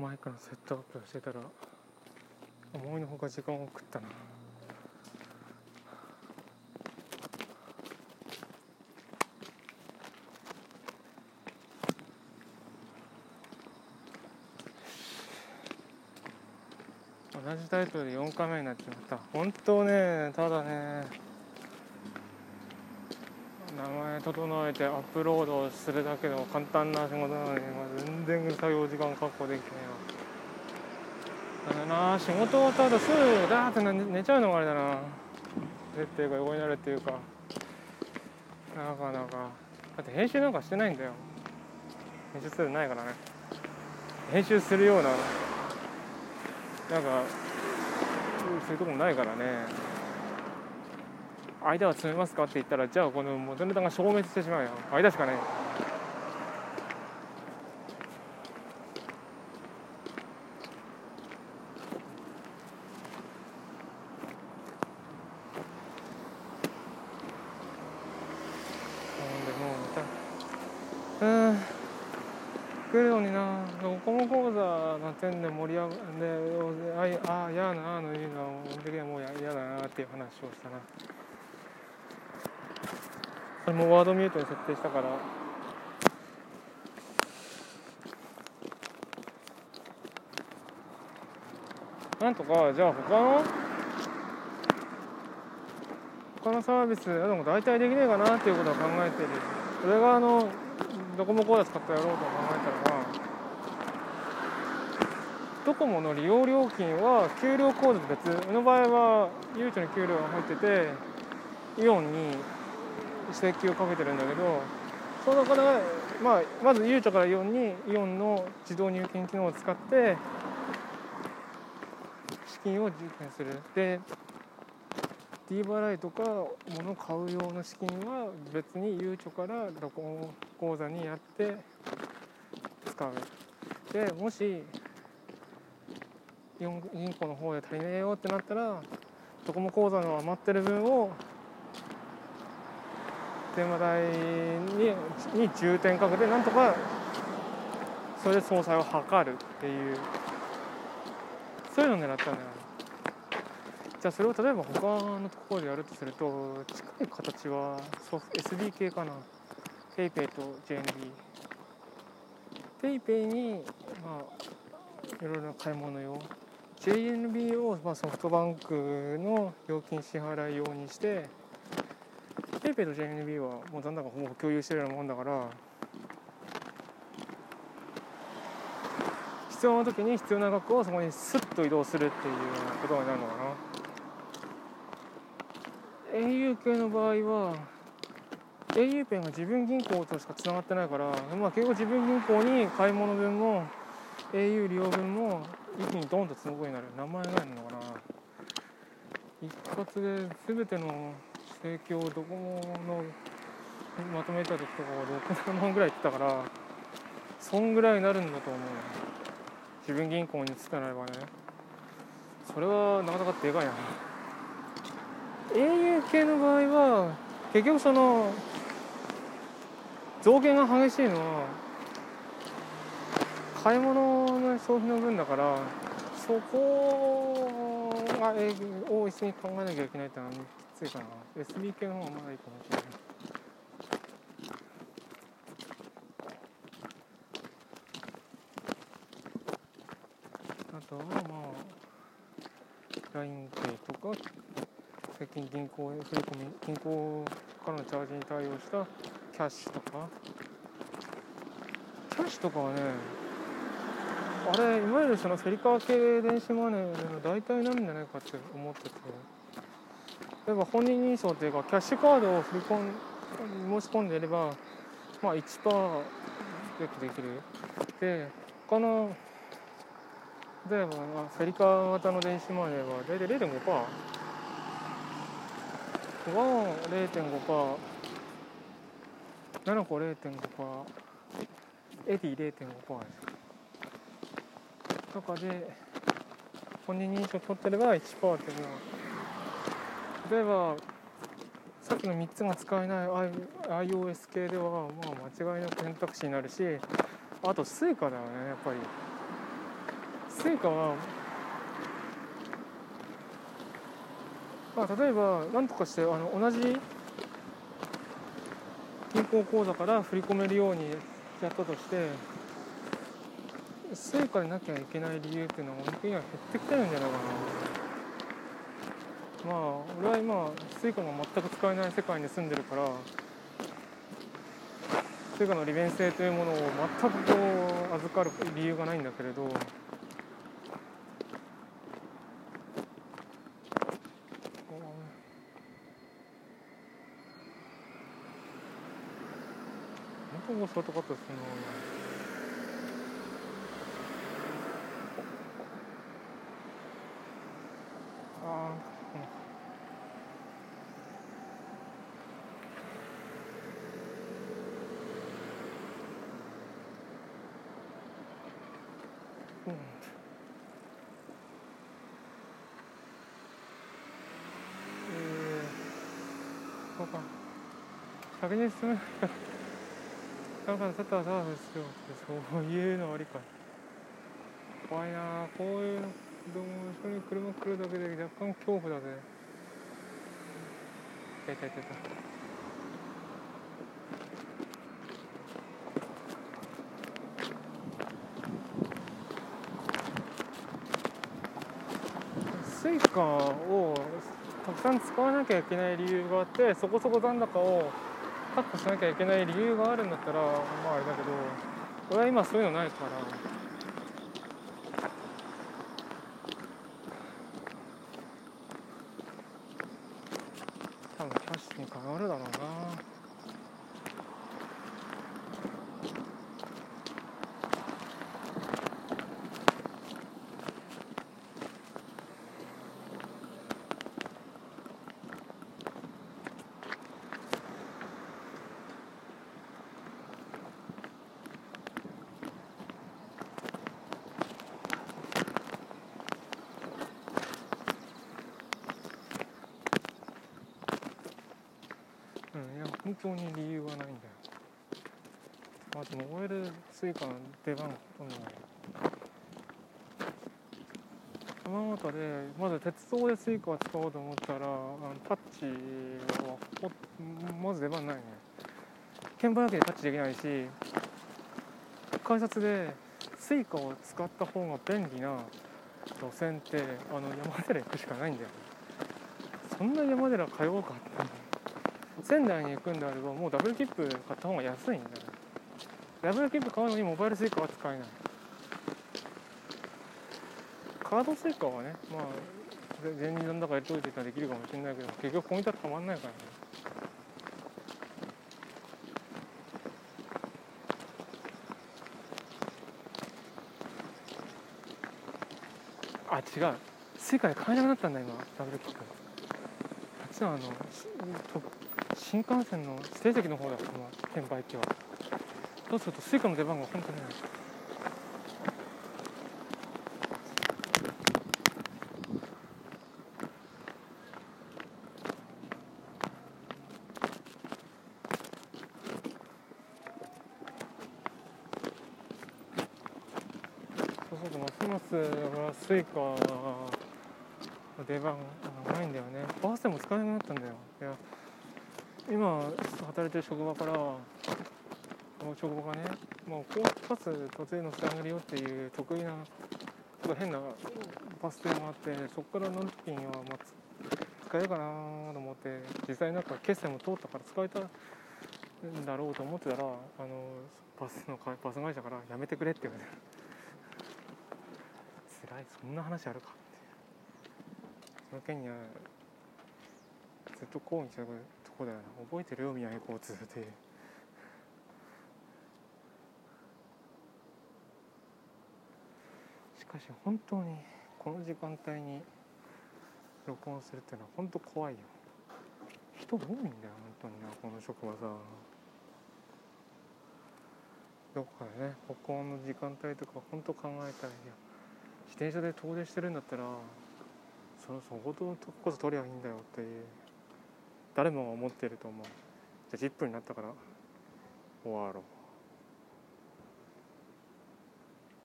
マイクのセットアップしてたら思いのほか時間を食ったな。同じタイトルで4回目になっちまった。本当ねただね名前整えてアップロードするだけの簡単な仕事なのに、まあ、全然作業時間確保できてねだな。仕事終わった後すぐダーって寝ちゃうのがあれだな。でっていうか横になるっていうか。なかなか。だって編集なんかしてないんだよ。編集するないからね。編集するような。なんかそういうとこもないからね。間は詰めますかって言ったらじゃあこのモデルタが消滅してしまうよ。間しかないほんでもうまたうん来るのになドコモ講座の点で盛り上がってああ嫌なあのいいの本当にもう嫌だなっていう話をしたな。それもワードミュートに設定したから。なんとかじゃあ他の他のサービスでも大体できねえかなっていうことは考えてる。俺があのドコモコーダ使ってやろうと考えたらドコモの利用料金は給料コードと別の場合はゆうちょに給料が入っててイオンに請求をかけてるんだけどそのから、まあ、まずゆうちょからイオンにイオンの自動入金機能を使って資金を充填する。で D 払いとか物を買う用の資金は別にゆうちょからドコモ口座にやって使う。でもしイオン銀行の方で足りねえよってなったらドコモ口座の余ってる分を電話代にに重点かけてなんとかそれで総裁を図るっていう。そういうのを狙ったんだよ。じゃあそれを例えば他のところでやるとすると近い形はソフ SDK かな。PayPay と JNB PayPay にまあいろいろな買い物用。JNB をまあソフトバンクの料金支払い用にして PayPay と JNB はもう残高ほぼ共有してるようなもんだから必要な時に必要な額をそこにスッと移動するっていうようなことになるのかな。au 系の場合は au ペンが自分銀行としかつながってないから、まあ、結構自分銀行に買い物分も au 利用分も一気にドンとつなぐようになる。名前があるのかな。一括で全ての請求をドコモのまとめた時とかは6万ぐらい言ったからそんぐらいになるんだと思う自分銀行に移ってなればね。それはなかなかでかいな。au 系の場合は結局その増減が激しいのは買い物の消費の分だからそこが営業を一緒に考えなきゃいけないってのはきついかな。SB 系の方がまだいいかもしれない。あとはまあ LINEPay とか最近銀行振り込み銀行からのチャージに対応したキャッシュとか。キャッシュとかはねあれいわゆるそのフェリカー系電子マネーの代替になんじゃないかって思ってて例えば本人認証っていうかキャッシュカードを振り込ん申し込んでいればまあ1%ゲットできるで他の例えばフェリカー型の電子マネーは大体0.5%が0.5%、7個0.5%、エディ0.5%です。とかで、本人認証取ってれば1%っていうのは、例えば、さっきの3つが使えない iOS 系では、まあ間違いなく選択肢になるし、あと Suica だよね、やっぱり。 Suica はまあ例えば何とかしてあの同じ銀行口座から振り込めるようにやったとしてSuica でなきゃいけない理由っていうのは本当には減ってきてるんじゃないかな。まあ俺は今 Suica が全く使えない世界に住んでるから Suica の利便性というものを全くこう与る理由がないんだけれど本当にショートカットするのあーうんうんえー、そうか先に進めないからだからちょっとはそう。ですよそう。いうのありか。怖いな。あこういうのどうも後ろに車来るだけで若干恐怖だぜ。いたいたいたSuica をたくさん使わなきゃいけない理由があってそこそこ残高を確保しなきゃいけない理由があるんだったらまああれだけど俺は今そういうのないから。多分キャッシュに変わるだろうな。本当に理由はないんだよ。まあでも OL スイカの出番がほとんどない山形でまず鉄道で Suica を使おうと思ったらあのタッチはまず出番ないね。券売だけでタッチできないし改札で Suica を使った方が便利な路線ってあの山寺行くしかないんだよそんな山寺通おうかって仙台に行くんであればもうダブル切符買った方が安いんだよ。ダブル切符買うのにモバイルスイカは使えない。カードスイカはねまあ前日なんだかやっといてたらできるかもしれないけど結局ポイントはたまんないからね。あ違う。 Suica で買えなくなったんだ今。ダブル切符あっちのあの新幹線の指定席の方だこの券売機は。そうすると Suica の出番が本当にない。そうするとますますは Suica の出番がないんだよね。バスでも使えなくなったんだよ。いや今働いてる職場から職場がねもう高速バス途中乗せてあげるよっていう特異なちょっと変なバス停があってそこから乗る時にはまあ使えるかなと思って実際なんか決済も通ったから使えたんだろうと思ってたらあのバスの会バス会社からやめてくれって言われて。辛いそんな話あるかって。その件にはずっと抗議したとこだよな覚えてるよ宮城交通って。しかし本当にこの時間帯に録音するっていうのは本当怖いよ。人多いんだよ本当になこの職場さ。どこかでね録音の時間帯とか本当考えたらいや自転車で遠出してるんだったらそのそことのとここそ取りゃいいんだよっていう。誰もが思ってると思う。じゃあ10分になったから終わろう。